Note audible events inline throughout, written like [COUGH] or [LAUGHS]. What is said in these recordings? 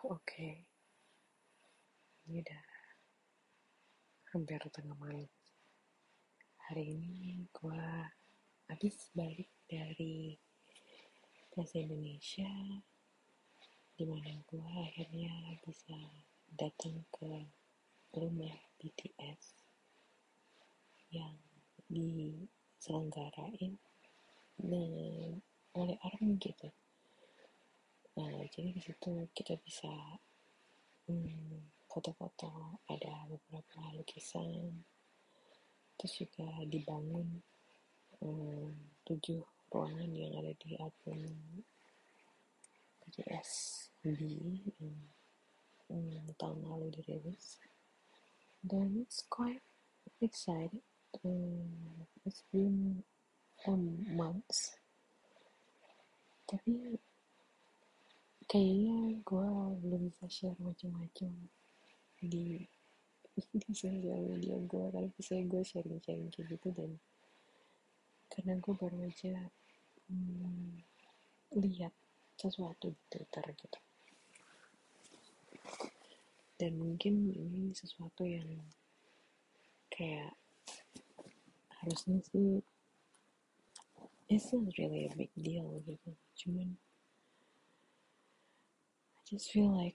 Oke, ini udah hampir tengah malam. Hari ini gue habis balik dari bahasa Indonesia, di mana gue akhirnya bisa datang ke rumah BTS yang diselenggarain oleh ARMY gitu Nah, jadi di situ kita bisa hmm, foto-foto, ada beberapa lukisan, terus juga dibangun hmm, tujuh ruangan yang ada di album B yang hmm, tahun lalu dirilis. Dan it's quite excited. Hmm, it's been a month. Tapi kayaknya gue belum bisa share macam-macam di [LAUGHS] di sosial media gue karena biasanya gue sharing-sharing kayak gitu dan karena gue baru aja hmm, lihat sesuatu di Twitter gitu. Dan mungkin ini sesuatu yang kayak harusnya sih it's not really a big deal gitu. Cuman just feel like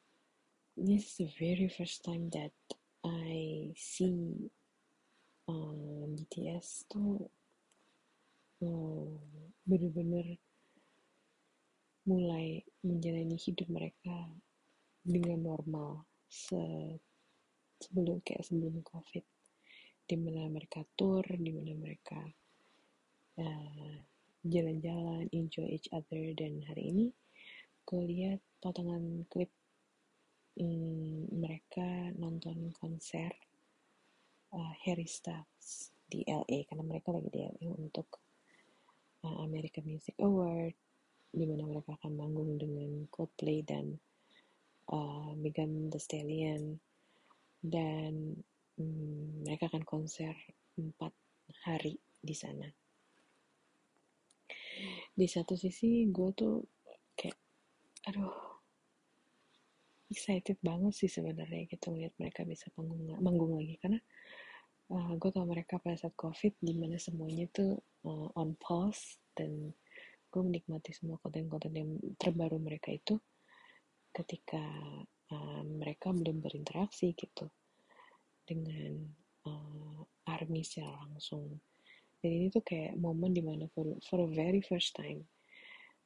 this is the very first time that I see uh, BTS tuh uh, bener-bener mulai menjalani hidup mereka dengan normal se sebelum kayak sebelum covid. Di mana mereka tour di mana mereka uh, jalan-jalan enjoy each other dan hari ini gue lihat potongan klip hmm, mereka nonton konser uh, Harry Styles di LA karena mereka lagi di LA untuk uh, American Music Award di mana mereka akan manggung dengan Coldplay dan uh, Megan Thee Stallion dan um, mereka akan konser empat hari di sana. Di satu sisi gue tuh aduh. Excited banget sih sebenarnya gitu ngeliat mereka bisa panggung manggung lagi. Karena uh, gue tau mereka pada saat covid di mana semuanya tuh uh, on pause dan gue menikmati semua konten-konten yang terbaru mereka itu ketika uh, mereka belum berinteraksi gitu dengan uh, army secara langsung. Dan ini tuh kayak momen di mana for, for the very first time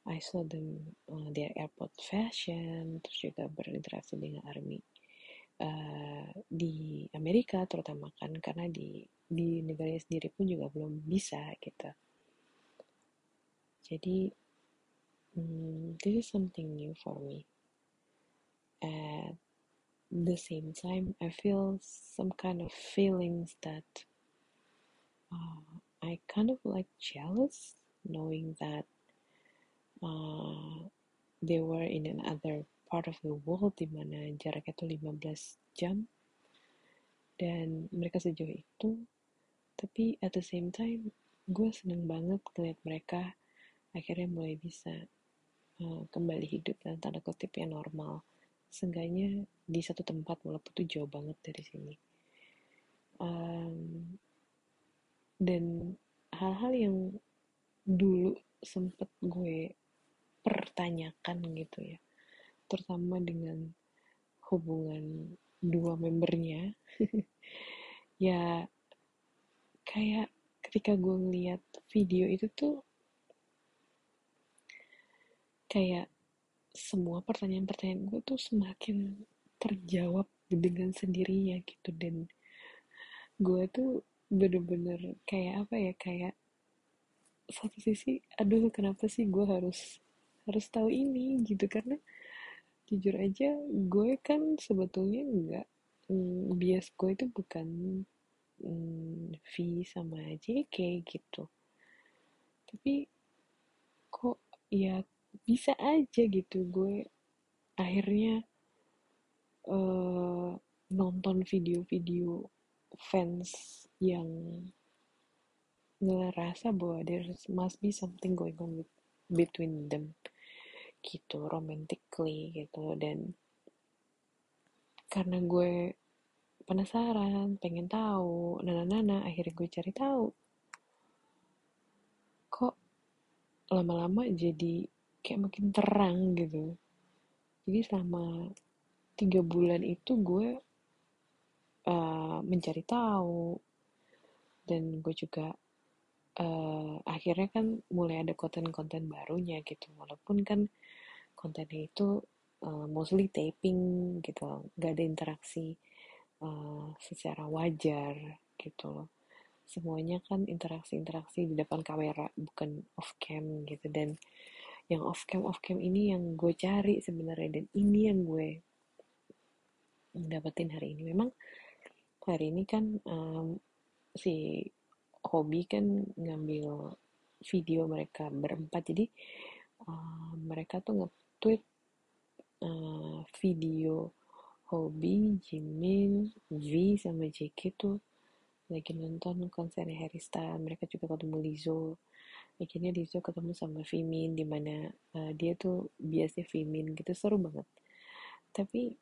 I saw them uh, their airport fashion terus juga berinteraksi dengan army uh, di Amerika terutama kan karena di di negaranya sendiri pun juga belum bisa gitu. Jadi um, this is something new for me. At the same time I feel some kind of feelings that uh, I kind of like jealous knowing that uh, they were in another part of the world di mana jaraknya tuh 15 jam. Dan mereka sejauh itu tapi at the same time gue seneng banget ngeliat mereka akhirnya mulai bisa uh, kembali hidup dan tanda kutip yang normal. Seenggaknya di satu tempat walaupun itu jauh banget dari sini. Um, dan hal-hal yang dulu sempet gue pertanyakan gitu ya. Terutama dengan hubungan dua membernya. [LAUGHS] Ya kayak ketika gue ngeliat video itu tuh kayak semua pertanyaan-pertanyaan gue tuh semakin terjawab dengan sendirinya gitu. Dan gue tuh bener-bener kayak apa ya kayak satu sisi aduh kenapa sih gue harus harus tahu ini gitu. Karena jujur aja gue kan sebetulnya nggak mm, bias gue itu bukan mm, V sama JK gitu. Tapi kok ya bisa aja gitu gue akhirnya uh, nonton video-video fans yang ngerasa bahwa there must be something going on with, between them gitu romantically gitu. Dan karena gue penasaran pengen tahu nana nana akhirnya gue cari tahu. Kok lama-lama jadi kayak makin terang gitu. Jadi selama tiga bulan itu gue uh, mencari tahu. Dan gue juga uh, akhirnya kan mulai ada konten-konten barunya gitu. Walaupun kan kontennya itu uh, mostly taping gitu gak ada interaksi uh, secara wajar gitu loh. Semuanya kan interaksi-interaksi di depan kamera bukan off cam gitu. Dan yang off cam off cam ini yang gue cari sebenarnya dan ini yang gue dapetin hari ini. Memang hari ini kan um, si hobi kan ngambil video mereka berempat. Jadi uh, mereka tuh nge-tweet uh, video hobi Jimin V sama JK tuh lagi nonton konsernya Harry Styles mereka juga ketemu Lizzo. Akhirnya Lizzo ketemu sama Vimin di mana uh, dia tuh biasanya Vimin gitu seru banget. Tapi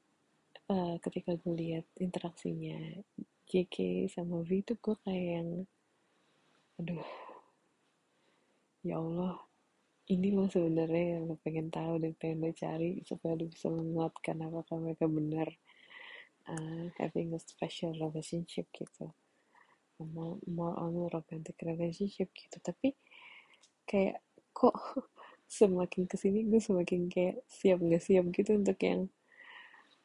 uh, ketika gue lihat interaksinya JK sama V itu gue kayak yang aduh ya Allah ini loh sebenarnya yang lo pengen tahu dan pengen lo cari supaya lo bisa menguatkan apakah mereka benar uh, having a special relationship gitu. More, more on romantic relationship gitu. Tapi kayak kok [LAUGHS] semakin ke sini gue semakin kayak siap nggak siap gitu untuk yang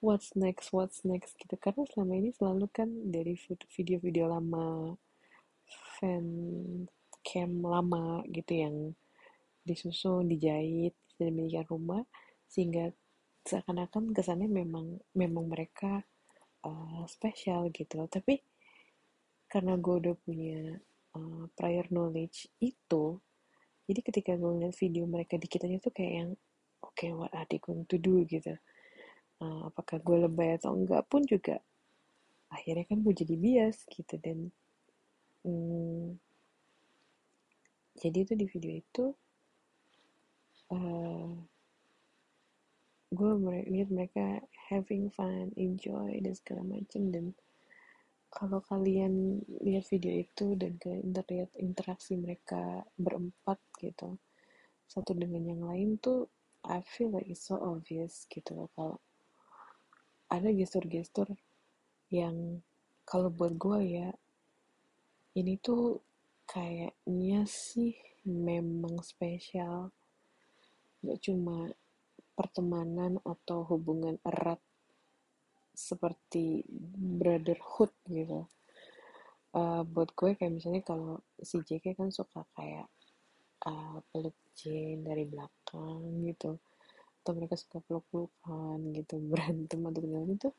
what's next what's next gitu. Karena selama ini selalu kan dari video-video lama fan cam lama gitu yang disusun dijahit dan rumah sehingga seakan-akan kesannya memang memang mereka uh, spesial gitu loh. Tapi karena gue udah punya uh, prior knowledge itu jadi ketika gue ngeliat video mereka di kitanya tuh kayak yang oke okay, what are they going to do? gitu. Uh, apakah gue lebay atau enggak pun juga akhirnya kan gue jadi bias gitu dan hmm, jadi itu di video itu uh, gue lihat mereka having fun enjoy dan segala macam dan kalau kalian lihat video itu dan ke lihat interaksi mereka berempat gitu satu dengan yang lain tuh I feel like it's so obvious gitu loh kalau ada gestur-gestur yang kalau buat gue ya ini tuh kayaknya sih memang spesial gak cuma pertemanan atau hubungan erat seperti brotherhood gitu. Uh, buat gue kayak misalnya kalau si JK kan suka kayak uh, peluk Jane dari belakang gitu. Atau mereka suka peluk-pelukan gitu [LAUGHS] berantem atau gimana itu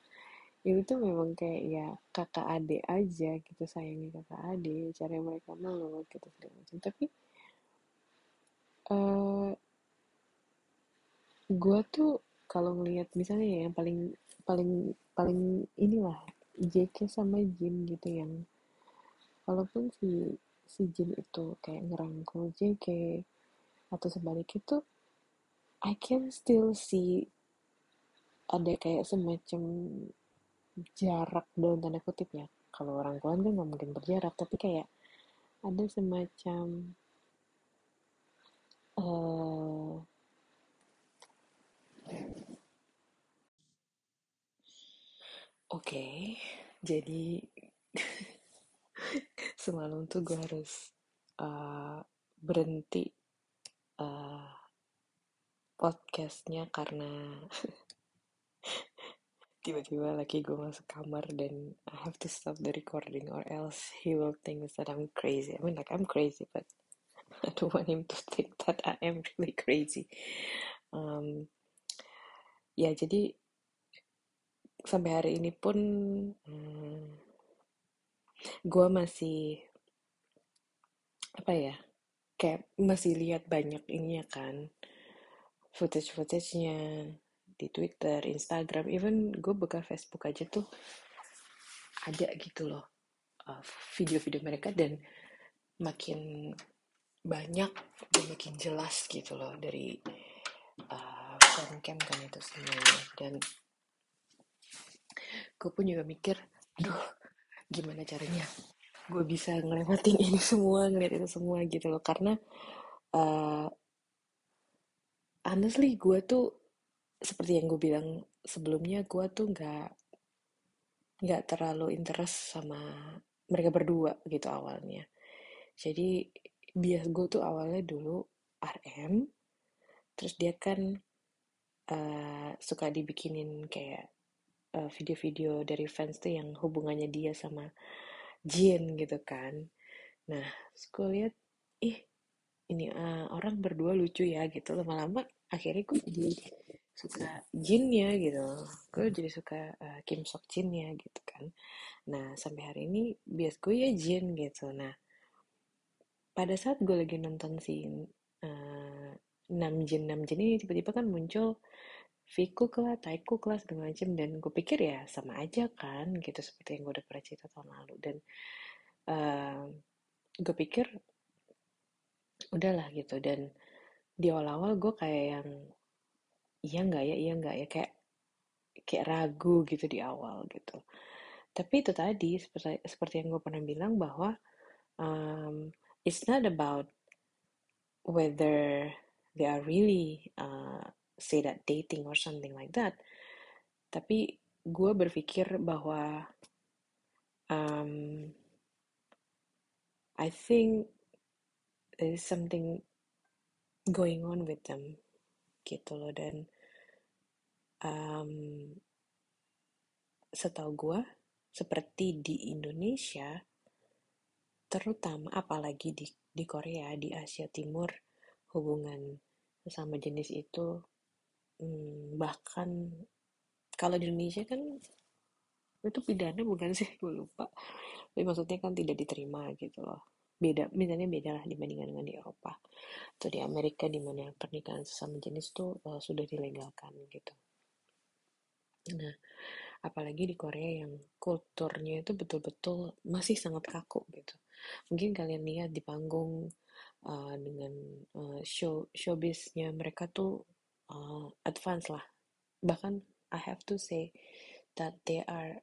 itu tuh memang kayak ya kakak adik aja gitu sayangnya kakak adik cara mereka meluk gitu segala macam. Tapi uh, gue tuh kalau ngelihat misalnya ya yang paling paling paling inilah JK sama Jin gitu yang walaupun si si Jin itu kayak ngerangkul JK atau sebaliknya itu I can still see ada kayak semacam jarak dalam tanda kutip ya. Kalau orang kan nggak mungkin berjarak tapi kayak ada semacam uh, Oke, okay, jadi [LAUGHS] semalam tuh gue harus uh, berhenti uh, podcastnya karena [LAUGHS] tiba-tiba lagi gue masuk kamar dan I have to stop the recording or else he will think that I'm crazy. I mean like I'm crazy but [LAUGHS] I don't want him to think that I am really crazy. Um, ya jadi sampai hari ini pun hmm, gue masih apa ya kayak masih lihat banyak ini ya kan footage-footage-nya di Twitter, Instagram, even gue buka Facebook aja tuh ada gitu loh uh, video-video uh, mereka dan makin banyak dan makin jelas gitu loh dari uh, fancam kan itu semuanya dan gue pun juga mikir aduh gimana caranya gue bisa ngelewatin ini semua ngeliat itu semua gitu loh. Karena uh, honestly gue tuh seperti yang gue bilang sebelumnya gue tuh nggak nggak terlalu interest sama mereka berdua gitu awalnya. Jadi bias gue tuh awalnya dulu RM terus dia kan uh, suka dibikinin kayak eh, video-video dari fans tuh yang hubungannya dia sama Jin gitu kan. Nah gue lihat ih ini uh, orang berdua lucu ya gitu. Lama-lama akhirnya gue jadi suka Jinnya gitu. Gue jadi suka uh, Kim Sok Jin ya gitu kan. Nah sampai hari ini bias gue ya Jin gitu. Nah pada saat gue lagi nonton si uh, Namjin Namjin ini tiba-tiba kan muncul Vikuk lah, Taikuk lah segala macam dan gue pikir ya sama aja kan gitu seperti yang gue udah pernah cerita tahun lalu. Dan uh, gue pikir udahlah gitu. Dan di awal-awal gue kayak yang iya nggak ya iya nggak ya kayak kayak ragu gitu di awal gitu. Tapi itu tadi seperti seperti yang gue pernah bilang bahwa um, it's not about whether they are really uh, say that dating or something like that. Tapi gue berpikir bahwa um, I think there is something going on with them gitu loh. Dan um, setahu gue seperti di Indonesia terutama apalagi di di Korea di Asia Timur hubungan sesama jenis itu hmm, bahkan kalau di Indonesia kan itu pidana bukan sih? [LAUGHS] Gue lupa. Tapi maksudnya kan tidak diterima gitu loh. Beda misalnya beda lah dibandingkan dengan di Eropa atau di Amerika di mana pernikahan sesama jenis tuh uh, sudah dilegalkan gitu. Nah apalagi di Korea yang kulturnya itu betul-betul masih sangat kaku gitu. Mungkin kalian lihat di panggung uh, dengan uh, show showbiznya mereka tuh uh, advance lah. Bahkan I have to say that they are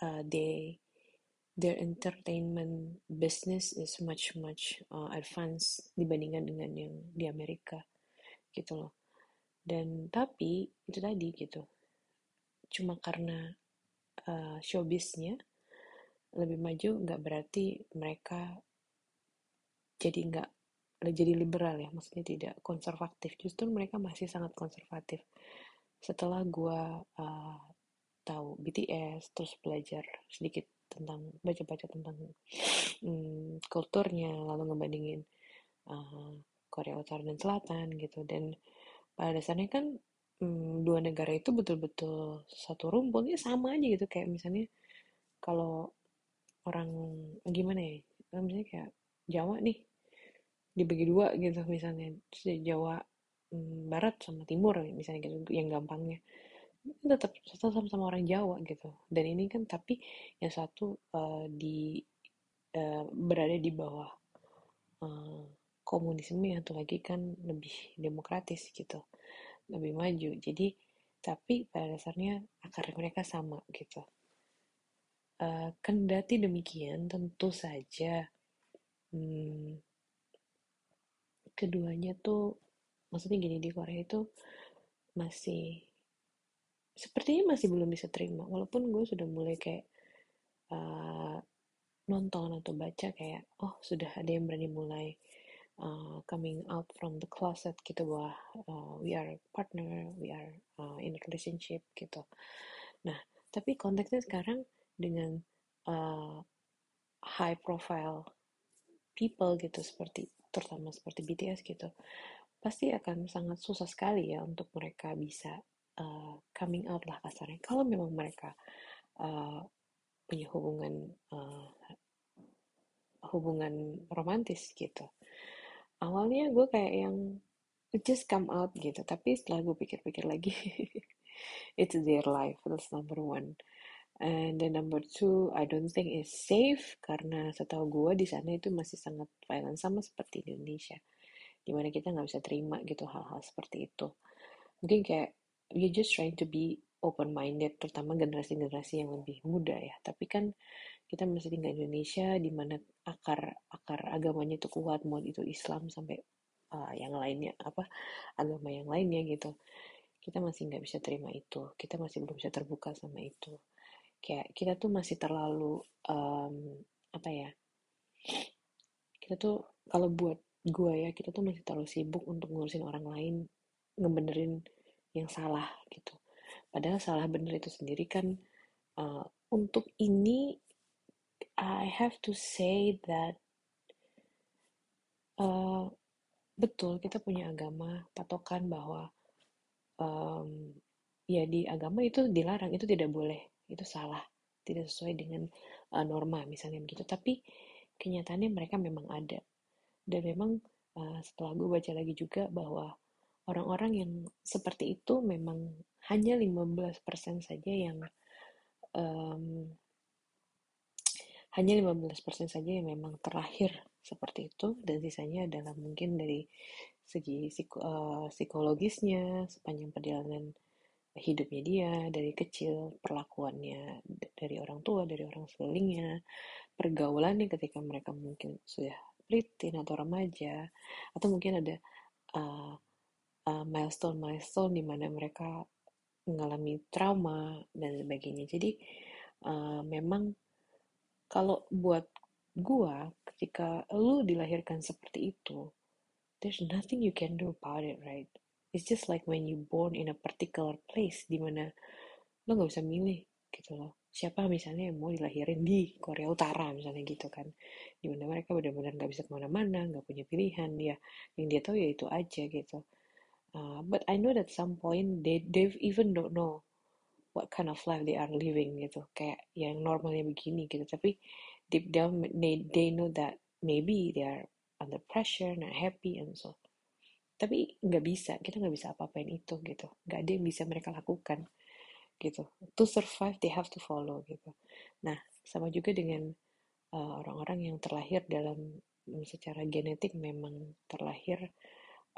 uh, they their entertainment business is much much uh, advanced dibandingkan dengan yang di Amerika gitu loh. Dan tapi itu tadi gitu. Cuma karena uh, showbiznya lebih maju nggak berarti mereka jadi nggak jadi liberal ya maksudnya tidak konservatif. Justru mereka masih sangat konservatif. Setelah gue uh, tahu BTS terus belajar sedikit tentang baca-baca tentang um, kulturnya lalu ngebandingin uh, Korea Utara dan Selatan gitu. Dan pada dasarnya kan um, dua negara itu betul-betul satu rumpun ya sama aja gitu. Kayak misalnya kalau orang gimana ya misalnya kayak Jawa nih dibagi dua gitu misalnya Jawa mm, Barat sama Timur misalnya gitu yang gampangnya. Tetap tetap sama-sama orang Jawa gitu. Dan ini kan tapi yang satu uh, di uh, berada di bawah uh, komunisme yang satu lagi kan lebih demokratis gitu lebih maju. Jadi tapi pada dasarnya akar mereka sama gitu. Uh, kendati demikian tentu saja hmm, keduanya tuh maksudnya gini di Korea itu masih sepertinya masih belum bisa terima. Walaupun gue sudah mulai kayak uh, nonton atau baca kayak oh sudah ada yang berani mulai uh, coming out from the closet gitu bahwa uh, we are partner we are uh, in a relationship gitu. Nah tapi konteksnya sekarang dengan uh, high profile people gitu seperti terutama seperti BTS gitu pasti akan sangat susah sekali ya untuk mereka bisa uh, coming out lah kasarnya. Kalau memang mereka uh, punya hubungan uh, hubungan romantis gitu. Awalnya gue kayak yang just come out gitu tapi setelah gue pikir-pikir lagi [LAUGHS] it's their life that's number one And then number two, I don't think it's safe karena setahu gue di sana itu masih sangat violent sama seperti di Indonesia, di mana kita nggak bisa terima gitu hal-hal seperti itu. Mungkin kayak you just trying to be open minded terutama generasi-generasi yang lebih muda ya. Tapi kan kita masih tinggal di Indonesia di mana akar akar agamanya itu kuat mau itu Islam sampai uh, yang lainnya apa agama yang lainnya gitu. Kita masih nggak bisa terima itu. Kita masih belum bisa terbuka sama itu kayak kita tuh masih terlalu um, apa ya kita tuh kalau buat gue ya kita tuh masih terlalu sibuk untuk ngurusin orang lain ngebenerin yang salah gitu. Padahal salah bener itu sendiri kan uh, untuk ini I have to say that uh, betul kita punya agama patokan bahwa um, ya di agama itu dilarang itu tidak boleh itu salah tidak sesuai dengan uh, norma misalnya begitu. Tapi kenyataannya mereka memang ada. Dan memang uh, setelah gue baca lagi juga bahwa orang-orang yang seperti itu memang hanya 15% saja yang um, hanya 15% saja yang memang terlahir seperti itu. Dan sisanya adalah mungkin dari segi uh, psikologisnya sepanjang perjalanan hidupnya dia dari kecil perlakuannya dari orang tua dari orang sekelilingnya pergaulannya ketika mereka mungkin sudah preteen atau remaja atau mungkin ada uh, uh, milestone milestone di mana mereka mengalami trauma dan sebagainya. Jadi uh, memang kalau buat gua ketika lu dilahirkan seperti itu there's nothing you can do about it right it's just like when you born in a particular place di mana lo nggak bisa milih gitu loh. Siapa misalnya yang mau dilahirin di Korea Utara misalnya gitu kan. Di mana mereka benar-benar nggak bisa ke mana-mana nggak punya pilihan. Dia yang dia tahu ya itu aja gitu. Uh, but I know that some point they they even don't know what kind of life they are living gitu. Kayak yang normalnya begini gitu. Tapi deep down they, they know that maybe they are under pressure not happy and so tapi nggak bisa kita nggak bisa apa-apain itu gitu. Nggak ada yang bisa mereka lakukan gitu. To survive they have to follow gitu. Nah sama juga dengan uh, orang-orang yang terlahir dalam secara genetik memang terlahir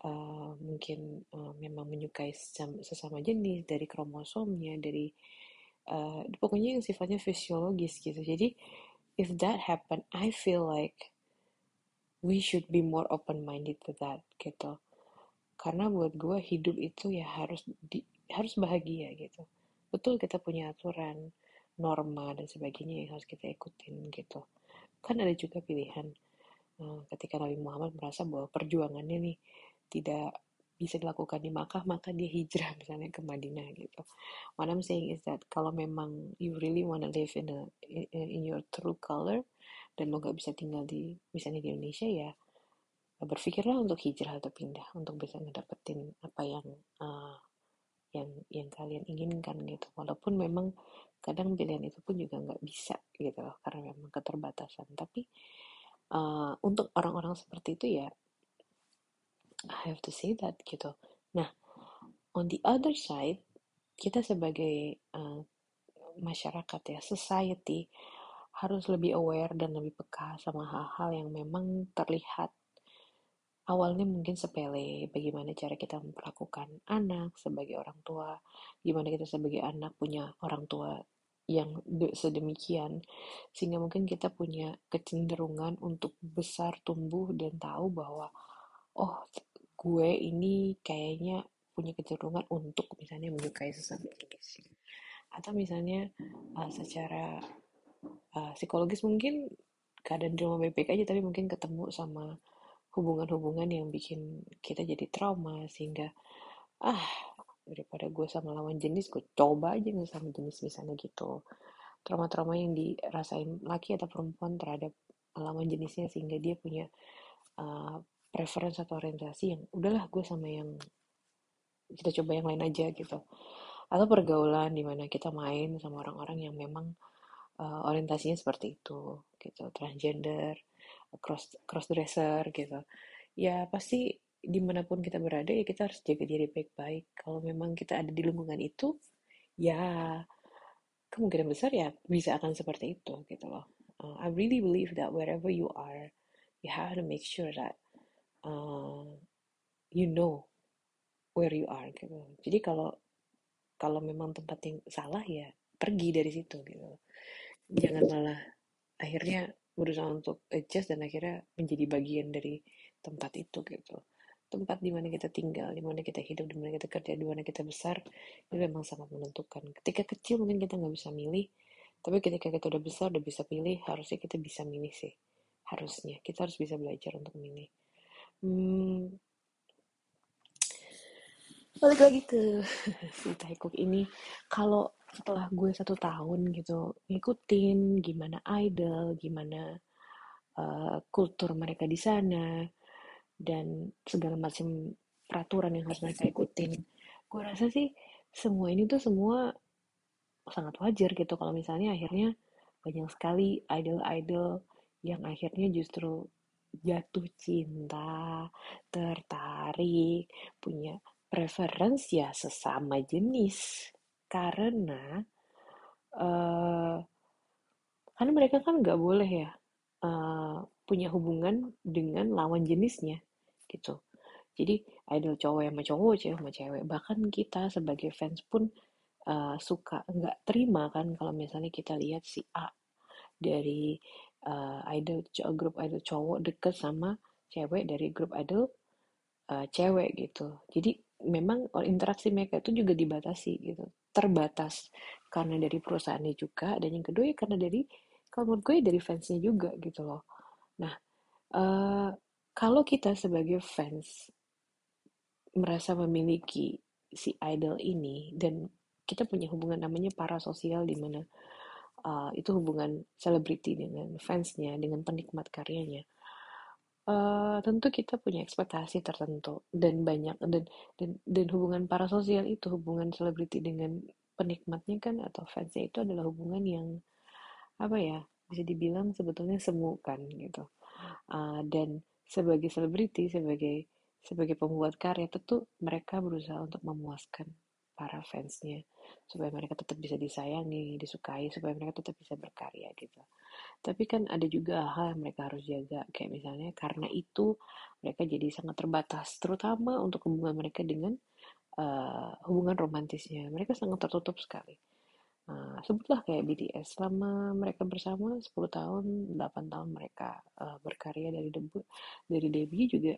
uh, mungkin uh, memang menyukai sesama, sesama jenis dari kromosomnya dari uh, pokoknya yang sifatnya fisiologis gitu. Jadi if that happen I feel like we should be more open minded to that gitu karena buat gue hidup itu ya harus di, harus bahagia gitu betul kita punya aturan norma dan sebagainya yang harus kita ikutin gitu kan ada juga pilihan uh, ketika Nabi Muhammad merasa bahwa perjuangannya nih tidak bisa dilakukan di Makkah maka dia hijrah misalnya ke Madinah gitu. What I'm saying is that kalau memang you really wanna live in a in your true color dan lo gak bisa tinggal di misalnya di Indonesia ya berpikirlah untuk hijrah atau pindah untuk bisa ngedapetin apa yang uh, yang yang kalian inginkan gitu. Walaupun memang kadang pilihan itu pun juga nggak bisa gitu karena memang keterbatasan. Tapi uh, untuk orang-orang seperti itu ya I have to say that gitu. Nah on the other side kita sebagai uh, masyarakat ya society harus lebih aware dan lebih peka sama hal-hal yang memang terlihat awalnya mungkin sepele bagaimana cara kita memperlakukan anak sebagai orang tua gimana kita sebagai anak punya orang tua yang sedemikian sehingga mungkin kita punya kecenderungan untuk besar tumbuh dan tahu bahwa oh gue ini kayaknya punya kecenderungan untuk misalnya menyukai jenis atau misalnya uh, secara uh, psikologis mungkin keadaan di rumah baik aja tapi mungkin ketemu sama hubungan-hubungan yang bikin kita jadi trauma sehingga ah daripada gue sama lawan jenis gue coba aja nggak sama jenis misalnya gitu. Trauma-trauma yang dirasain laki atau perempuan terhadap lawan jenisnya sehingga dia punya uh, preference atau orientasi yang udahlah gue sama yang kita coba yang lain aja gitu. Atau pergaulan di mana kita main sama orang-orang yang memang uh, orientasinya seperti itu gitu. Transgender cross cross dresser gitu. Ya pasti di mana pun kita berada ya kita harus jaga diri baik-baik. Kalau memang kita ada di lingkungan itu ya kemungkinan besar ya bisa akan seperti itu gitu loh. Uh, I really believe that wherever you are you have to make sure that uh, you know where you are gitu jadi kalau kalau memang tempat yang salah ya pergi dari situ gitu jangan malah akhirnya berusaha untuk adjust dan akhirnya menjadi bagian dari tempat itu gitu tempat di mana kita tinggal, di mana kita hidup, di mana kita kerja, di mana kita besar, itu memang sangat menentukan. Ketika kecil mungkin kita nggak bisa milih, tapi ketika kita udah besar, udah bisa pilih, harusnya kita bisa milih sih. Harusnya, kita harus bisa belajar untuk milih. Hmm, balik lagi ke [LAUGHS] si Taekuk ini, kalau setelah gue satu tahun gitu ngikutin gimana idol, gimana uh, kultur mereka di sana, dan segala macam peraturan yang harus mereka ikutin gue rasa sih semua ini tuh semua sangat wajar gitu kalau misalnya akhirnya banyak sekali idol-idol yang akhirnya justru jatuh cinta, tertarik, punya preference ya sesama jenis. Karena uh, kan mereka kan nggak boleh ya uh, punya hubungan dengan lawan jenisnya gitu. Jadi idol cowok sama cowok cewek sama cewek. Bahkan kita sebagai fans pun uh, suka nggak terima kan kalau misalnya kita lihat si A dari uh, idol grup idol cowok deket sama cewek dari grup idol uh, cewek gitu. Jadi memang interaksi mereka itu juga dibatasi gitu terbatas. Karena dari perusahaannya juga dan yang kedua ya karena dari kalau menurut gue ya dari fansnya juga gitu loh. Nah uh, kalau kita sebagai fans merasa memiliki si idol ini dan kita punya hubungan namanya parasosial di mana uh, itu hubungan selebriti dengan fansnya dengan penikmat karyanya uh, tentu kita punya ekspektasi tertentu dan banyak dan dan dan hubungan parasosial itu hubungan selebriti dengan penikmatnya kan atau fansnya itu adalah hubungan yang apa ya bisa dibilang sebetulnya semu kan gitu. Uh, dan sebagai selebriti sebagai sebagai pembuat karya tentu mereka berusaha untuk memuaskan para fansnya supaya mereka tetap bisa disayangi disukai supaya mereka tetap bisa berkarya gitu. Tapi kan ada juga hal yang mereka harus jaga kayak misalnya karena itu mereka jadi sangat terbatas terutama untuk hubungan mereka dengan uh, hubungan romantisnya. Mereka sangat tertutup sekali. Nah, sebutlah kayak BTS selama mereka bersama 10 tahun, 8 tahun mereka uh, berkarya dari debut, dari debut juga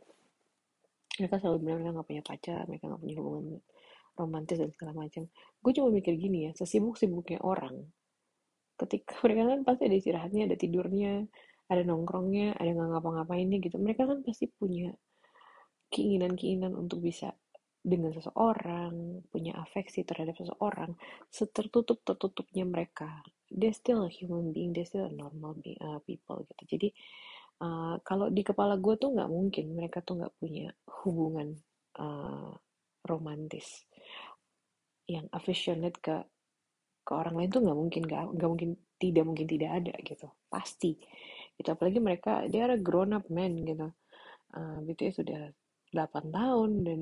mereka selalu bilang mereka nggak punya pacar, mereka nggak punya hubungan romantis dan segala macam. Gue cuma mikir gini ya, sesibuk-sibuknya orang, ketika [LAUGHS] mereka kan pasti ada istirahatnya, ada tidurnya, ada nongkrongnya, ada nggak ngapa-ngapainnya gitu. Mereka kan pasti punya keinginan-keinginan untuk bisa dengan seseorang, punya afeksi terhadap seseorang, setertutup tertutupnya mereka, they still human being, they still normal be, uh, people gitu. Jadi uh, kalau di kepala gue tuh nggak mungkin mereka tuh nggak punya hubungan uh, romantis yang affectionate ke ke orang lain tuh nggak mungkin nggak mungkin tidak mungkin tidak ada gitu. Pasti. Itu apalagi mereka dia ada grown up man gitu. Uh, BTS sudah 8 tahun dan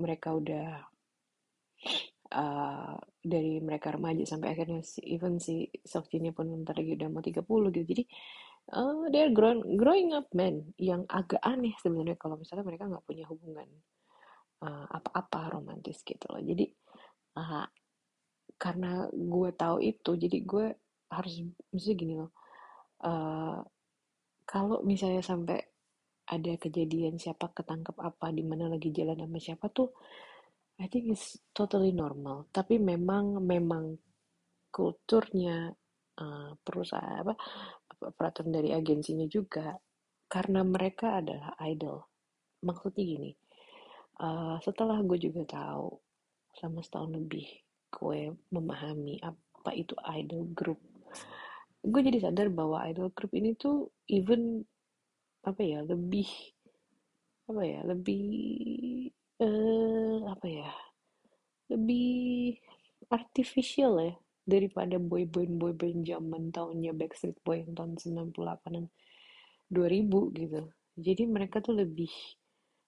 mereka udah uh, dari mereka remaja sampai akhirnya si, even si Seokjinnya pun ntar lagi udah mau 30 gitu. Jadi uh, they're grown, growing up men yang agak aneh sebenarnya kalau misalnya mereka nggak punya hubungan apa-apa uh, romantis gitu loh. Jadi uh, karena gue tahu itu jadi gue harus mesti gini loh uh, kalau misalnya sampai ada kejadian siapa ketangkep apa di mana lagi jalan sama siapa tuh I think it's totally normal. Tapi memang memang kulturnya uh, perusahaan apa peraturan dari agensinya juga karena mereka adalah idol. Maksudnya gini uh, setelah gue juga tahu selama setahun lebih gue memahami apa itu idol group. Gue jadi sadar bahwa idol group ini tuh even apa ya lebih apa ya lebih eh apa ya lebih artificial ya daripada boy band boy band zaman tahunnya Backstreet Boy yang tahun 98an 2000 gitu. Jadi mereka tuh lebih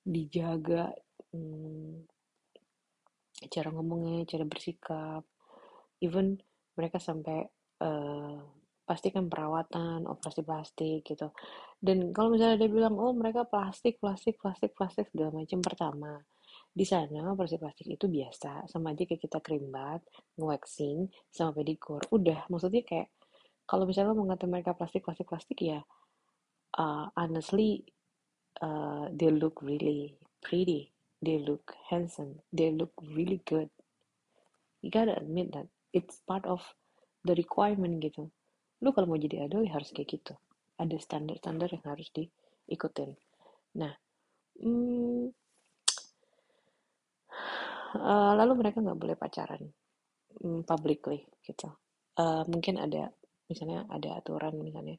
dijaga hmm, cara ngomongnya cara bersikap. Even mereka sampai uh, pastikan perawatan operasi plastik gitu. Dan kalau misalnya dia bilang oh mereka plastik plastik plastik plastik segala macam pertama di sana operasi plastik itu biasa. Sama aja kayak kita kerimbat waxing sama pedicure. Udah maksudnya kayak kalau misalnya mau ngata mereka plastik plastik plastik ya uh, honestly uh, they look really pretty they look handsome they look really good. You gotta admit that it's part of the requirement gitu. Lu kalau mau jadi idol ya harus kayak gitu. Ada standar-standar yang harus diikutin. Nah hmm, uh, lalu mereka nggak boleh pacaran um, publicly gitu. Uh, mungkin ada misalnya ada aturan misalnya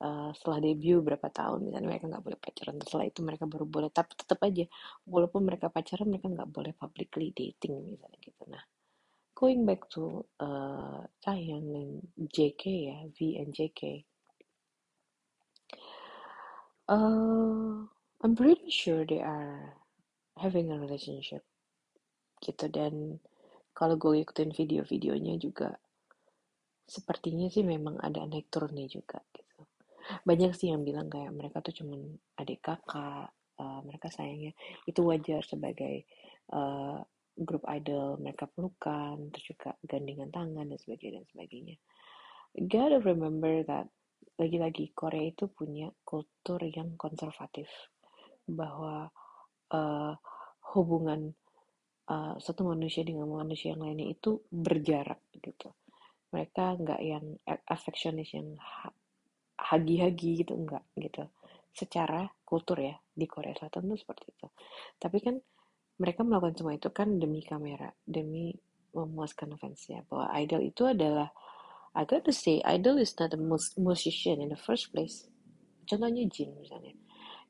uh, setelah debut berapa tahun misalnya mereka nggak boleh pacaran setelah itu mereka baru boleh tapi tetap aja walaupun mereka pacaran mereka nggak boleh publicly dating misalnya gitu. Nah going back to uh, Taehyung and JK ya V and JK uh, I'm pretty sure they are having a relationship gitu. Dan kalau gue ikutin video-videonya juga sepertinya sih memang ada naik turunnya juga gitu banyak sih yang bilang kayak mereka tuh cuman adik kakak uh, mereka sayangnya. Itu wajar sebagai uh, grup idol mereka pelukan terus juga gandengan tangan dan sebagainya dan sebagainya. Gotta remember that lagi-lagi Korea itu punya kultur yang konservatif bahwa uh, hubungan uh, satu manusia dengan manusia yang lainnya itu berjarak gitu. Mereka nggak yang affectionist yang hagi-hagi gitu enggak gitu. Secara kultur ya di Korea Selatan tuh seperti itu. Tapi kan mereka melakukan semua itu kan demi kamera demi memuaskan fansnya bahwa idol itu adalah I got to say idol is not a musician in the first place. Contohnya Jin misalnya.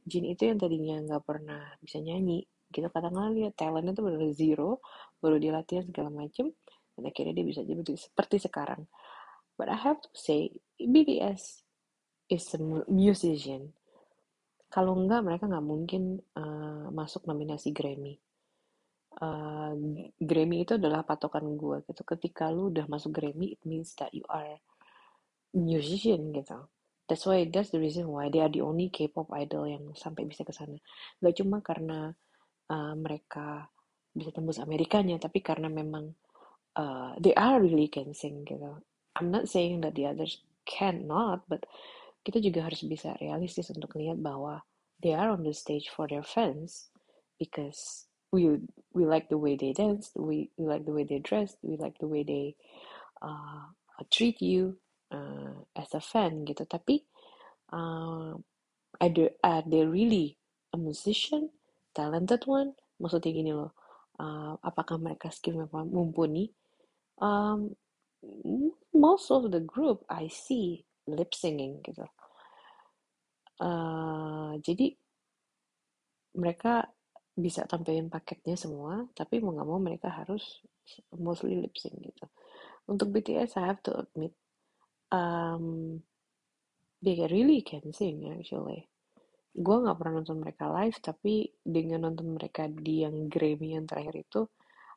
Jin itu yang tadinya nggak pernah bisa nyanyi gitu katakanlah dia talentnya tuh baru zero baru dia segala macem dan akhirnya dia bisa jadi seperti sekarang. But I have to say BTS is a musician. Kalau enggak mereka nggak mungkin uh, masuk nominasi Grammy. Uh, Grammy itu adalah patokan gue gitu. Ketika lu udah masuk Grammy it means that you are musician gitu. That's why that's the reason why they are the only K-pop idol yang sampai bisa ke sana. Gak cuma karena uh, mereka bisa tembus Amerikanya tapi karena memang uh, they are really can sing gitu. I'm not saying that the others cannot but kita juga harus bisa realistis untuk lihat bahwa they are on the stage for their fans because we we like the way they dance we, we like the way they dress we like the way they uh, treat you uh, as a fan gitu. Tapi uh, are they, really a musician talented one maksudnya gini loh uh, apakah mereka skill mumpuni? Um, most of the group I see lip singing gitu. Uh, jadi mereka bisa tampilin paketnya semua tapi mau nggak mau mereka harus mostly lip sync gitu. Untuk BTS I have to admit um, they really can sing actually. Gue nggak pernah nonton mereka live tapi dengan nonton mereka di yang Grammy yang terakhir itu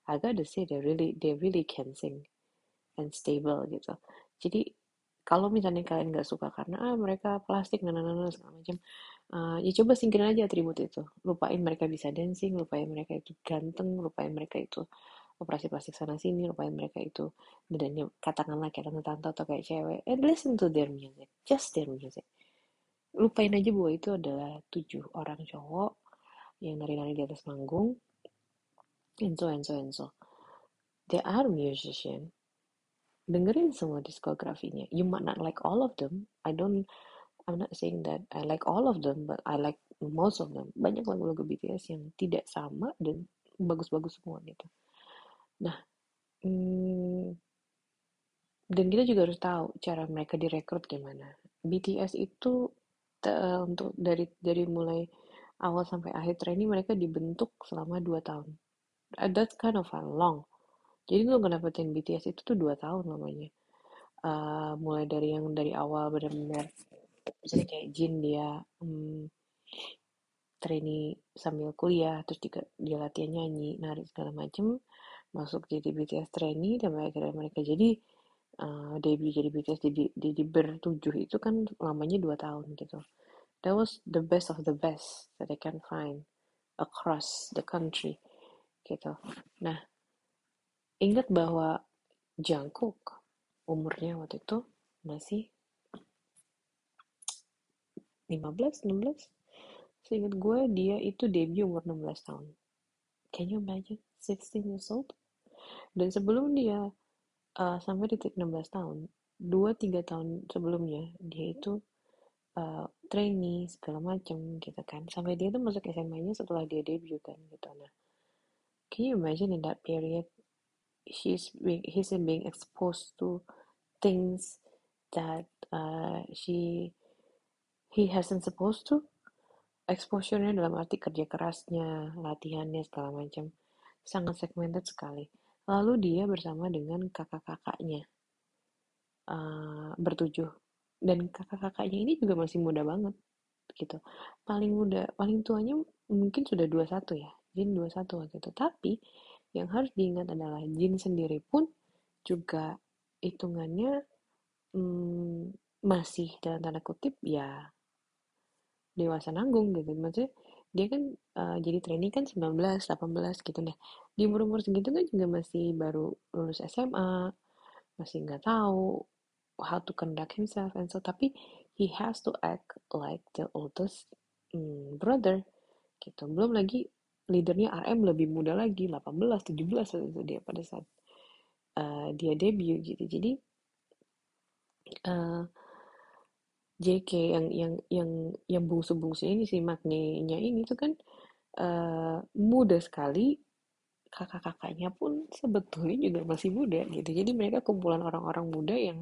agak ada sih they really they really can sing and stable gitu. Jadi kalau misalnya kalian nggak suka karena ah mereka plastik nana nana segala macam uh, ya coba singkirin aja atribut itu. Lupain mereka bisa dancing lupain mereka itu ganteng lupain mereka itu operasi plastik sana sini lupain mereka itu badannya katakanlah kayak tante-tante atau kayak cewek. And listen to their music just their music. Lupain aja bahwa itu adalah tujuh orang cowok yang nari-nari di atas manggung and so and so and so they are musician dengerin semua diskografinya you might not like all of them I don't I'm not saying that I like all of them but I like most of them banyak lagu-lagu BTS yang tidak sama dan bagus-bagus semua gitu nah hmm, dan kita juga harus tahu cara mereka direkrut gimana BTS itu untuk dari dari mulai awal sampai akhir training mereka dibentuk selama 2 tahun. That's kind of a long. Jadi lo ngedapetin BTS itu tuh 2 tahun namanya. Uh, mulai dari yang dari awal benar-benar misalnya kayak Jin dia um, trainee sambil kuliah terus juga dia latihan nyanyi nari segala macem masuk jadi BTS trainee dan akhirnya mereka. Jadi uh, debut jadi BTS jadi jadi bertujuh itu kan lamanya dua tahun gitu. That was the best of the best that I can find across the country gitu. Nah ingat bahwa Jungkook umurnya waktu itu masih 15 16 seingat gue dia itu debut umur 16 tahun. Can you imagine? 16 years old. Dan sebelum dia uh, sampai di 16 tahun 2-3 tahun sebelumnya dia itu uh, trainee segala macam gitu kan. Sampai dia tuh masuk SMA-nya setelah dia debut kan gitu. Nah can you imagine in that period he's being he's being exposed to things that uh, she he hasn't supposed to. Exposure-nya dalam arti kerja kerasnya latihannya segala macam. Sangat segmented sekali. Lalu dia bersama dengan kakak-kakaknya. Uh, bertujuh. Dan kakak-kakaknya ini juga masih muda banget gitu. Paling muda paling tuanya mungkin sudah 21 ya. Jin 21 waktu itu. Tapi yang harus diingat adalah Jin sendiri pun juga hitungannya hmm, masih dalam tanda kutip ya dewasa nanggung gitu. Maksudnya dia kan uh, jadi trainee kan 19 18 gitu deh. Di umur-umur segitu kan juga masih baru lulus SMA masih nggak tahu how to conduct himself and so tapi he has to act like the oldest mm, brother gitu. Belum lagi leadernya RM lebih muda lagi 18 17 itu dia pada saat uh, dia debut gitu. Jadi uh, eh, JK yang yang yang yang bungsu-bungsu ini si Magnenya ini tuh kan uh, muda sekali kakak-kakaknya pun sebetulnya juga masih muda gitu. Jadi mereka kumpulan orang-orang muda yang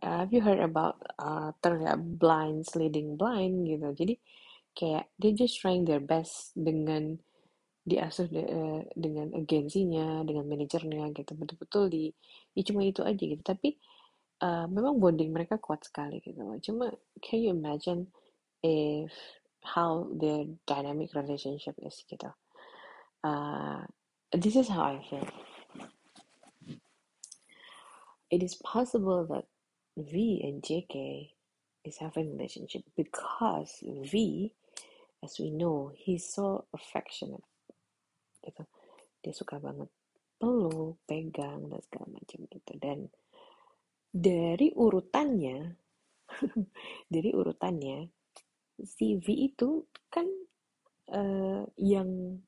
uh, have you heard about uh, term ya blind leading blind gitu. Jadi kayak they just trying their best dengan diasuh de, uh, dengan agensinya dengan manajernya gitu. Betul-betul di ya cuma itu aja gitu. Tapi uh, memang bonding mereka kuat sekali gitu. Cuma can you imagine if how their dynamic relationship is gitu? Uh, this is how I feel. It is possible that V and JK is having relationship because V, as we know, he's so affectionate. Gitu. Dia suka banget peluk, pegang, dan segala macam gitu. Dan dari urutannya, [LAUGHS] dari urutannya, si V itu kan uh, yang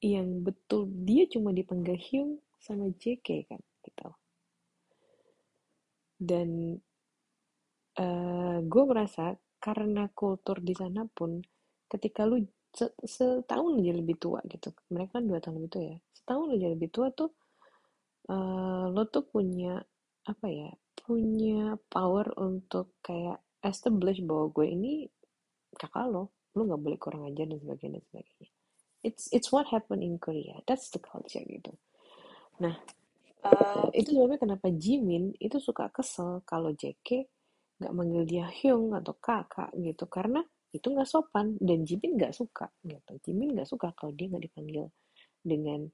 yang betul dia cuma dipanggil Hyung sama JK kan gitu dan uh, eh, gue merasa karena kultur di sana pun ketika lu setahun aja lebih tua gitu. Mereka kan dua tahun lebih tua ya. Setahun aja lebih tua tuh uh, lo tuh punya apa ya punya power untuk kayak establish bahwa gue ini kakak lo. Lo nggak boleh kurang ajar dan sebagainya dan sebagainya. It's it's what happened in Korea. That's the culture gitu. Nah uh, itu sebabnya kenapa Jimin itu suka kesel kalau JK nggak manggil dia Hyung atau kakak gitu. Karena itu nggak sopan dan Jimin nggak suka gitu Jimin nggak suka kalau dia nggak dipanggil dengan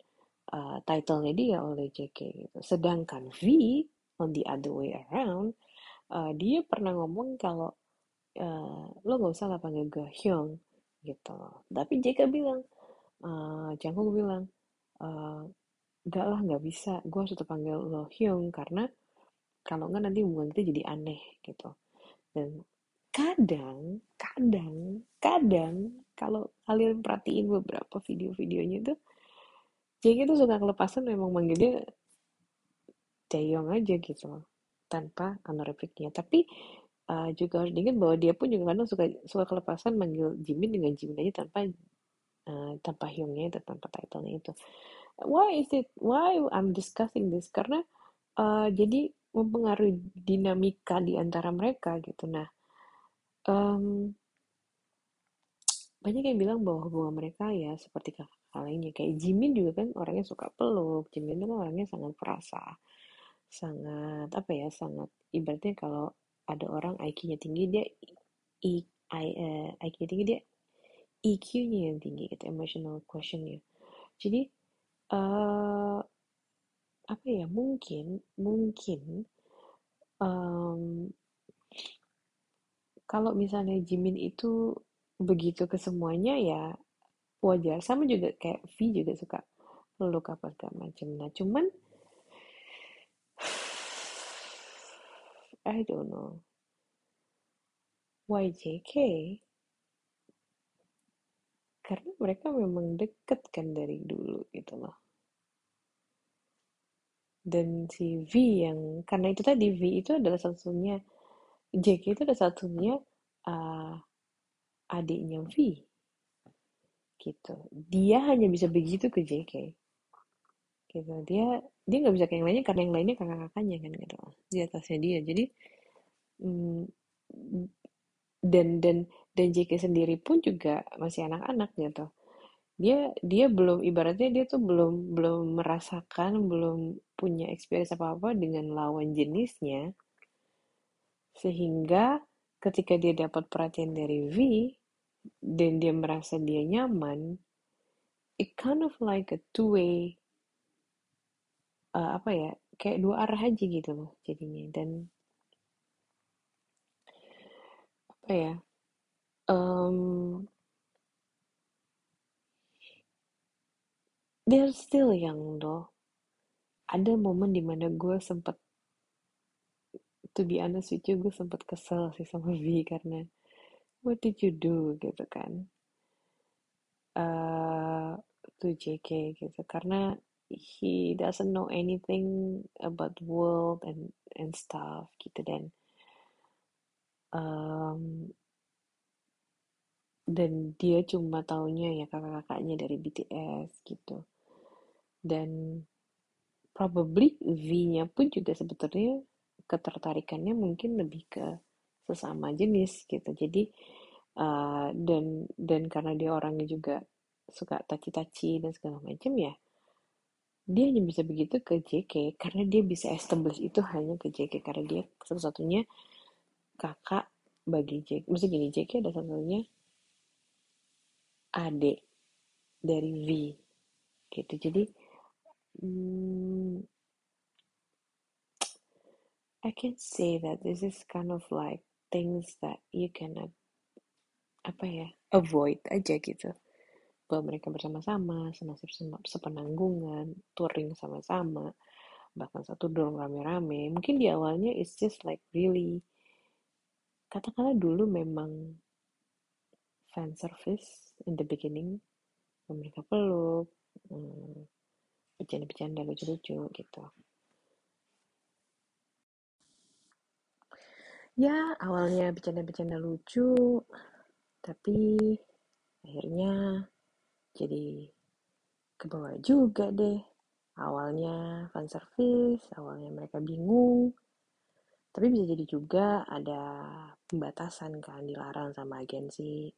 uh, title-nya dia oleh JK gitu sedangkan V on the other way around uh, dia pernah ngomong kalau uh, lo nggak usah lah panggil gue Hyung gitu tapi JK bilang uh, Jungkook bilang uh, Enggak lah, nggak bisa. Gue harus tetap panggil lo Hyung karena kalau nggak nanti hubungan kita jadi aneh gitu. Dan kadang, kadang, kadang kalau kalian perhatiin beberapa video-videonya itu, Jake itu suka kelepasan memang manggilnya Jaeyoung aja gitu tanpa honorificnya. Tapi uh, juga harus diingat bahwa dia pun juga kadang suka suka kelepasan manggil Jimin dengan Jimin aja tanpa uh, tanpa Hyungnya itu tanpa titlenya itu. Why is it why I'm discussing this? Karena uh, jadi mempengaruhi dinamika di antara mereka gitu. Nah um, banyak yang bilang bahwa hubungan mereka ya seperti kakak lainnya. Kayak Jimin juga kan orangnya suka peluk. Jimin kan orangnya sangat perasa sangat apa ya sangat ibaratnya kalau ada orang IQ-nya tinggi dia I, I, uh, IQ-nya tinggi dia EQ-nya yang tinggi gitu emotional quotient-nya jadi uh, apa ya mungkin mungkin um, kalau misalnya Jimin itu begitu ke semuanya ya wajar. Sama juga kayak V juga suka look apa segala macam nah cuman [SIGHS] I don't know. Why JK karena mereka memang deket kan dari dulu gitu loh. Dan si V yang karena itu tadi V itu adalah satunya JK itu adalah satunya uh, adiknya V. Gitu. Dia hanya bisa begitu ke JK gitu. Dia dia nggak bisa kayak yang lainnya karena yang lainnya kakak-kakaknya kan gitu. Di atasnya dia. Jadi mm, dan dan dan JK sendiri pun juga masih anak-anak gitu. Dia dia belum ibaratnya dia tuh belum belum merasakan belum punya experience apa apa dengan lawan jenisnya sehingga ketika dia dapat perhatian dari V dan dia merasa dia nyaman it kind of like a two way uh, apa ya kayak dua arah aja gitu loh jadinya. Dan apa ya um, they're still young though. Ada momen di mana gue sempet to be honest with you gue sempet kesel sih sama V karena what did you do? gitu kan. Uh, to JK gitu. Karena he doesn't know anything about world and and stuff gitu. Dan um, dan dia cuma taunya ya kakak-kakaknya dari BTS gitu. Dan probably V-nya pun juga sebetulnya ketertarikannya mungkin lebih ke sesama jenis gitu. Jadi uh, dan dan karena dia orangnya juga suka taci-taci dan segala macam ya dia hanya bisa begitu ke JK karena dia bisa establish itu hanya ke JK karena dia satu-satunya kakak bagi JK mesti gini JK ada satu-satunya adik dari V gitu. Jadi Hmm, I can say that this is kind of like things that you cannot apa ya avoid. Aja gitu bahwa mereka bersama-sama senasib sepenanggungan touring sama-sama bahkan satu dorong rame-rame. Mungkin di awalnya it's just like really katakanlah dulu memang fan service in the beginning mereka peluk hmm, bercanda-bercanda lucu-lucu gitu ya awalnya bercanda-bercanda lucu tapi akhirnya jadi ke bawah juga deh. Awalnya fan service awalnya mereka bingung. Tapi bisa jadi juga ada pembatasan kan dilarang sama agensi.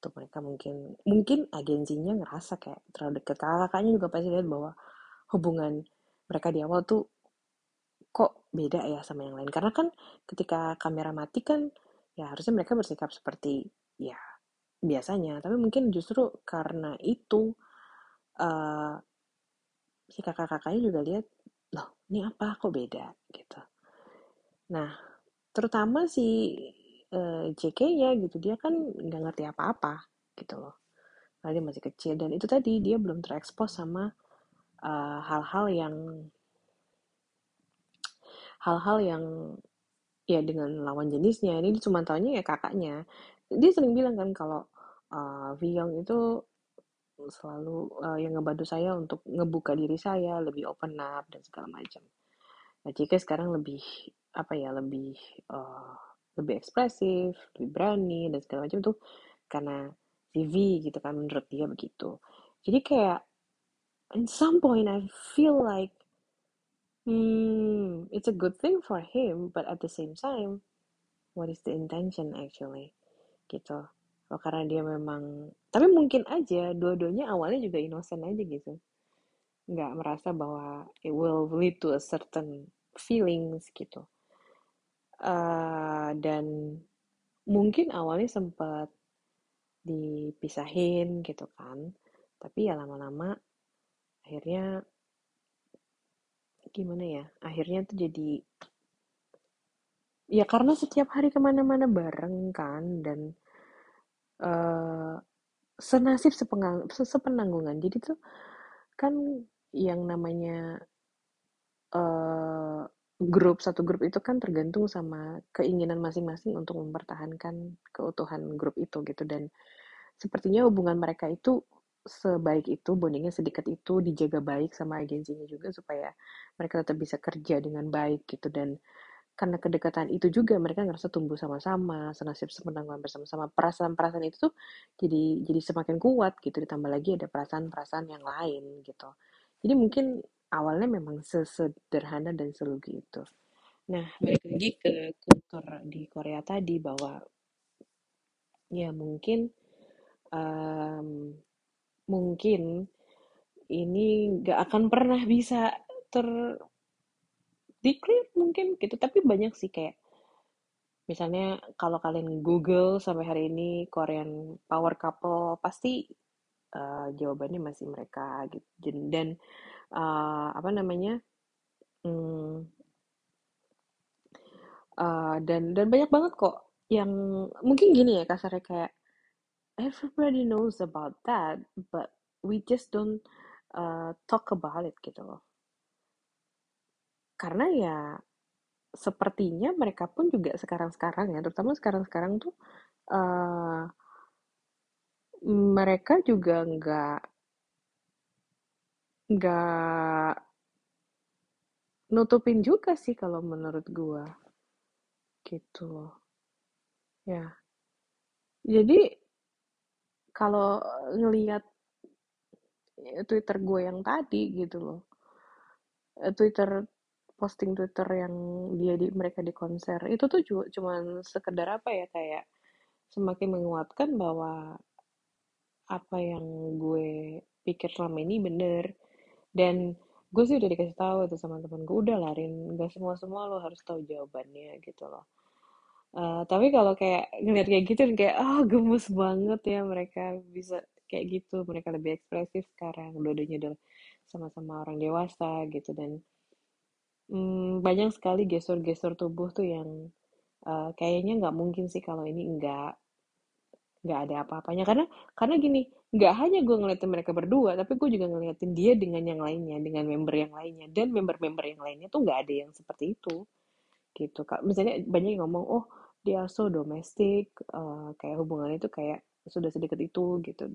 Untuk mereka mungkin mungkin agensinya ngerasa kayak terlalu deket. Kakaknya juga pasti lihat bahwa hubungan mereka di awal tuh kok beda ya sama yang lain. Karena kan ketika kamera mati kan ya harusnya mereka bersikap seperti ya biasanya. Tapi mungkin justru karena itu uh, si kakak-kakaknya juga lihat loh ini apa? Kok beda? Gitu. Nah terutama si uh, eh, JK-nya gitu dia kan nggak ngerti apa-apa gitu loh. Karena dia masih kecil. Dan itu tadi dia belum terekspos sama Eh, hal-hal uh, yang hal-hal yang ya dengan lawan jenisnya. Ini cuma tahunya ya kakaknya. Dia sering bilang kan kalau uh, Vyong itu selalu uh, yang ngebantu saya untuk ngebuka diri saya lebih open up dan segala macam. Nah jika sekarang lebih apa ya lebih uh, lebih ekspresif lebih berani dan segala macam tuh karena TV gitu kan menurut dia begitu. Jadi kayak at some point I feel like hmm, it's a good thing for him, but at the same time, what is the intention actually? Gitu. Oh, karena dia memang, tapi mungkin aja dua-duanya awalnya juga innocent aja gitu. Nggak merasa bahwa it will lead to a certain feelings gitu. Uh, dan mungkin awalnya sempat dipisahin gitu kan. Tapi ya lama-lama akhirnya gimana ya akhirnya tuh jadi ya karena setiap hari ke mana-mana bareng kan dan uh, senasib sepenanggungan. Jadi tuh kan yang namanya uh, grup satu grup itu kan tergantung sama keinginan masing-masing untuk mempertahankan keutuhan grup itu gitu. Dan sepertinya hubungan mereka itu sebaik itu, bondingnya sedekat itu, dijaga baik sama agensinya juga supaya mereka tetap bisa kerja dengan baik gitu dan karena kedekatan itu juga mereka ngerasa tumbuh sama-sama, senasib semenangan bersama-sama. Perasaan-perasaan itu tuh jadi jadi semakin kuat gitu, ditambah lagi ada perasaan-perasaan yang lain gitu. Jadi mungkin awalnya memang sesederhana dan selugi itu. Nah, balik lagi ke kultur di Korea tadi bahwa ya mungkin um, mungkin ini gak akan pernah bisa ter declare mungkin gitu. Tapi banyak sih kayak misalnya kalau kalian Google sampai hari ini Korean power couple pasti uh, jawabannya masih mereka gitu. Dan uh, apa namanya hmm, uh, dan dan banyak banget kok yang mungkin gini ya kasarnya kayak everybody knows about that but we just don't uh, talk about it gitu loh. Karena ya sepertinya mereka pun juga sekarang-sekarang ya, terutama sekarang-sekarang tuh uh, mereka juga nggak nggak nutupin juga sih kalau menurut gua gitu. Ya. Jadi kalau ngelihat Twitter gue yang tadi gitu loh Twitter posting Twitter yang dia di mereka di konser itu tuh cuma sekedar apa ya kayak semakin menguatkan bahwa apa yang gue pikir selama ini bener. Dan gue sih udah dikasih tahu itu sama temen gue udah larin gak semua semua lo harus tahu jawabannya gitu loh uh, tapi kalau kayak ngeliat kayak gitu kayak ah oh, gemes banget ya mereka bisa kayak gitu. Mereka lebih ekspresif sekarang dua-duanya udah sama-sama orang dewasa gitu dan hmm, banyak sekali gestur-gestur tubuh tuh yang uh, kayaknya nggak mungkin sih kalau ini nggak nggak ada apa-apanya. Karena karena gini nggak hanya gue ngeliatin mereka berdua tapi gue juga ngeliatin dia dengan yang lainnya dengan member yang lainnya dan member-member yang lainnya tuh nggak ada yang seperti itu gitu. Kak misalnya banyak yang ngomong oh dia so domestik uh, kayak hubungannya itu kayak sudah sedekat itu gitu.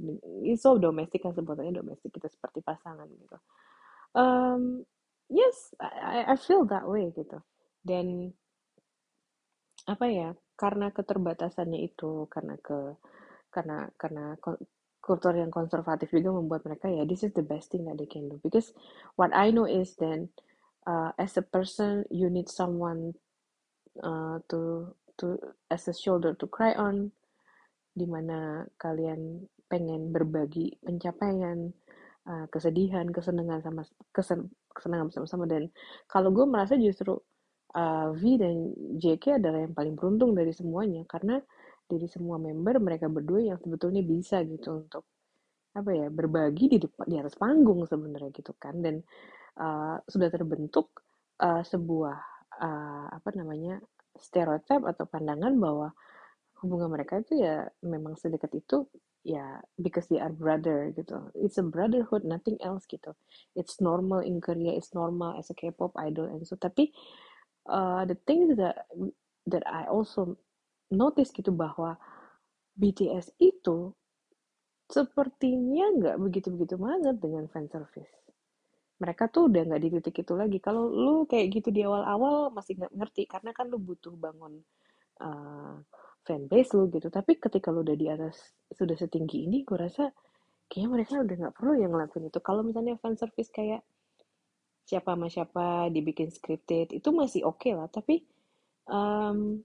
So domestik kan sebutannya domestik kita seperti pasangan gitu. Um, yes I, I feel that way gitu. Dan apa ya karena keterbatasannya itu karena ke karena karena kultur yang konservatif juga membuat mereka ya this is the best thing that they can do. Because what I know is then uh, as a person you need someone uh, to to as a shoulder to cry on di mana kalian pengen berbagi pencapaian uh, kesedihan kesenangan sama kesen, kesenangan bersama-sama. Dan kalau gue merasa justru uh, V dan JK adalah yang paling beruntung dari semuanya karena dari semua member mereka berdua yang sebetulnya bisa gitu untuk apa ya berbagi di depan di atas panggung sebenarnya gitu kan. Dan uh, sudah terbentuk uh, sebuah uh, apa namanya stereotip atau pandangan bahwa hubungan mereka itu ya memang sedekat itu ya because they are brother gitu. It's a brotherhood nothing else gitu. It's normal in Korea it's normal as a K-pop idol and so tapi uh, the thing that that I also notice gitu bahwa BTS itu sepertinya nggak begitu-begitu banget dengan fan service mereka tuh udah nggak di titik itu lagi. Kalau lu kayak gitu di awal-awal masih nggak ngerti karena kan lu butuh bangun uh, fanbase lu gitu. Tapi ketika lu udah di atas sudah setinggi ini gue rasa kayaknya mereka udah nggak perlu yang ngelakuin itu. Kalau misalnya fan service kayak siapa sama siapa dibikin scripted itu masih oke okay lah. Tapi um,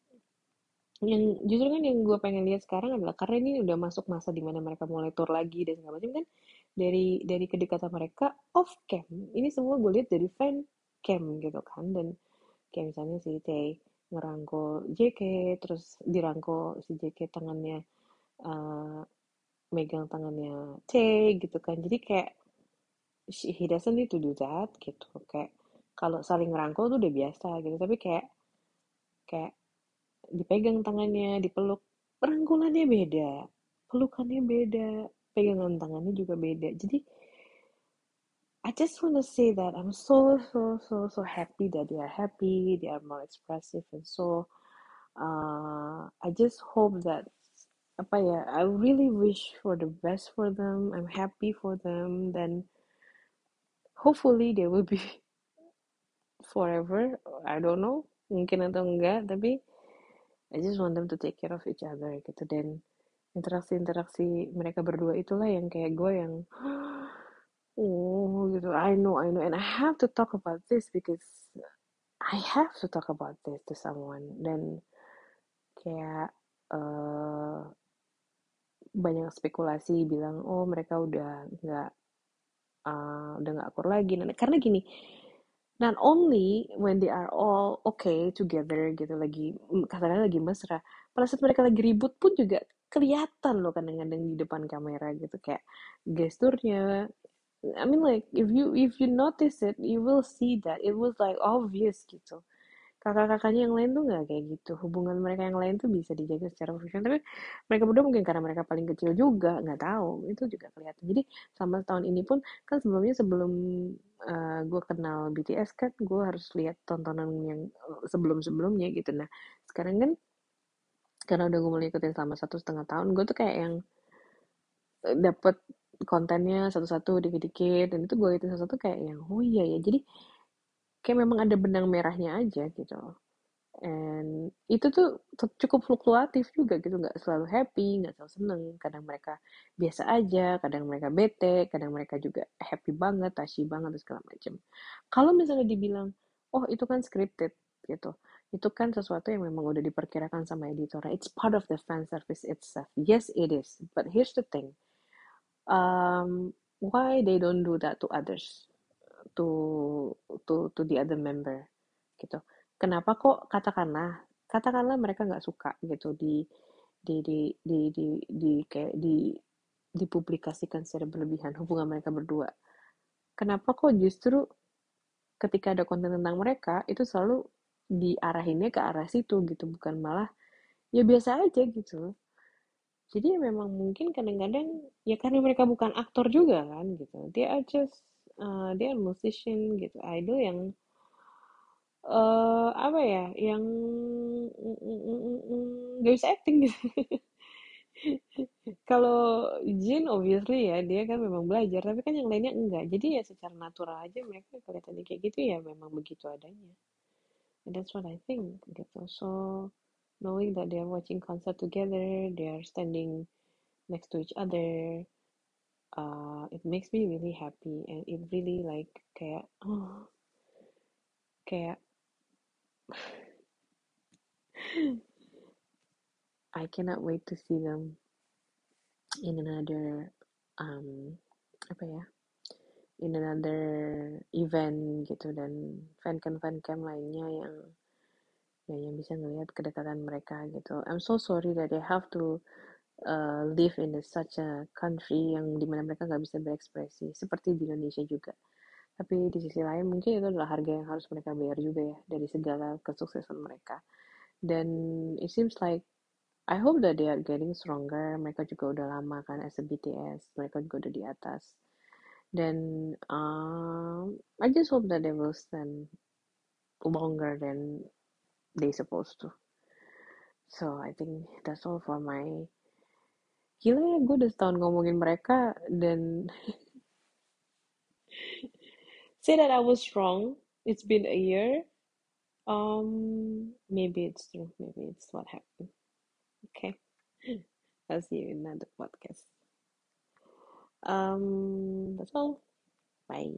yang justru kan yang gue pengen lihat sekarang adalah karena ini udah masuk masa di mana mereka mulai tour lagi dan segala macam kan dari dari kedekatan mereka off cam. Ini semua gue lihat dari fan cam gitu kan. Dan kayak misalnya si Tay ngerangkul JK terus dirangkul si JK tangannya uh, megang tangannya T gitu kan. Jadi kayak he doesn't need to do that gitu. Kayak kalau saling ngerangkul tuh udah biasa gitu. Tapi kayak kayak dipegang tangannya dipeluk rangkulannya beda pelukannya beda pegangan tangannya juga beda jadi I just want to say that I'm so so so so happy that they are happy, they are more expressive and so uh, I just hope that apa ya, I really wish for the best for them. I'm happy for them. Then hopefully they will be [LAUGHS] forever. I don't know, mungkin atau enggak, tapi I just want them to take care of each other gitu dan interaksi-interaksi mereka berdua itulah yang kayak gue yang [GASPS] oh gitu. I know I know and I have to talk about this because I have to talk about this to someone. Dan kayak uh, banyak spekulasi bilang oh mereka udah nggak uh, udah nggak akur lagi. Nah, karena gini not only when they are all okay together gitu lagi katanya lagi mesra pada saat mereka lagi ribut pun juga kelihatan loh kadang-kadang di depan kamera gitu kayak gesturnya. I mean like if you if you notice it you will see that it was like obvious gitu. Kakak-kakaknya yang lain tuh nggak kayak gitu. Hubungan mereka yang lain tuh bisa dijaga secara profesional. Tapi mereka berdua mungkin karena mereka paling kecil juga nggak tahu. Itu juga kelihatan. Jadi sama tahun ini pun kan sebelumnya sebelum uh, eh, gue kenal BTS kan gue harus lihat tontonan yang eh, sebelum-sebelumnya gitu. Nah sekarang kan karena udah gue mulai ikutin selama satu setengah tahun gue tuh kayak yang eh, dapet kontennya satu-satu dikit-dikit dan itu gue itu satu-satu kayak yang oh iya ya. Jadi kayak memang ada benang merahnya aja gitu. And itu tuh cukup fluktuatif juga gitu nggak selalu happy nggak selalu seneng. Kadang mereka biasa aja kadang mereka bete kadang mereka juga happy banget tashy banget dan segala macam kalau misalnya dibilang oh itu kan scripted gitu itu kan sesuatu yang memang udah diperkirakan sama editor. It's part of the fan service itself. Yes it is. But here's the thing. Um, why they don't do that to others? To to to the other member gitu. Kenapa kok katakanlah katakanlah mereka nggak suka gitu di di di di di, di kayak di dipublikasikan secara berlebihan hubungan mereka berdua. Kenapa kok justru ketika ada konten tentang mereka itu selalu diarahinnya ke arah situ gitu bukan malah ya biasa aja gitu. Jadi ya memang mungkin kadang-kadang ya karena mereka bukan aktor juga kan gitu. Dia just uh, dia musician gitu idol yang uh, apa ya yang nggak bisa acting gitu. [LAUGHS] Kalau Jin obviously ya dia kan memang belajar tapi kan yang lainnya enggak. Jadi ya secara natural aja mereka kelihatannya kayak gitu ya memang begitu adanya that's what I think. Gitu so knowing that they are watching concert together they are standing next to each other uh, it makes me really happy and it really like kayak oh, kayak I cannot wait to see them in another um apa ya in another event gitu dan fancam fancam lainnya yang ya yang bisa ngelihat kedekatan mereka gitu. I'm so sorry that I have to uh, live in such a country yang di mana mereka nggak bisa berekspresi seperti di Indonesia juga. Tapi di sisi lain mungkin itu adalah harga yang harus mereka bayar juga ya dari segala kesuksesan mereka. Dan it seems like I hope that they are getting stronger. Mereka juga udah lama kan as a BTS mereka juga udah di atas dan um, I just hope that they will stand longer than they supposed to. So I think that's all for my gila ya gue udah setahun ngomongin mereka dan [LAUGHS] say that I was wrong. It's been a year. Um maybe it's true. Maybe it's what happened. Okay. [LAUGHS] I'll see you in another podcast um that's all. Bye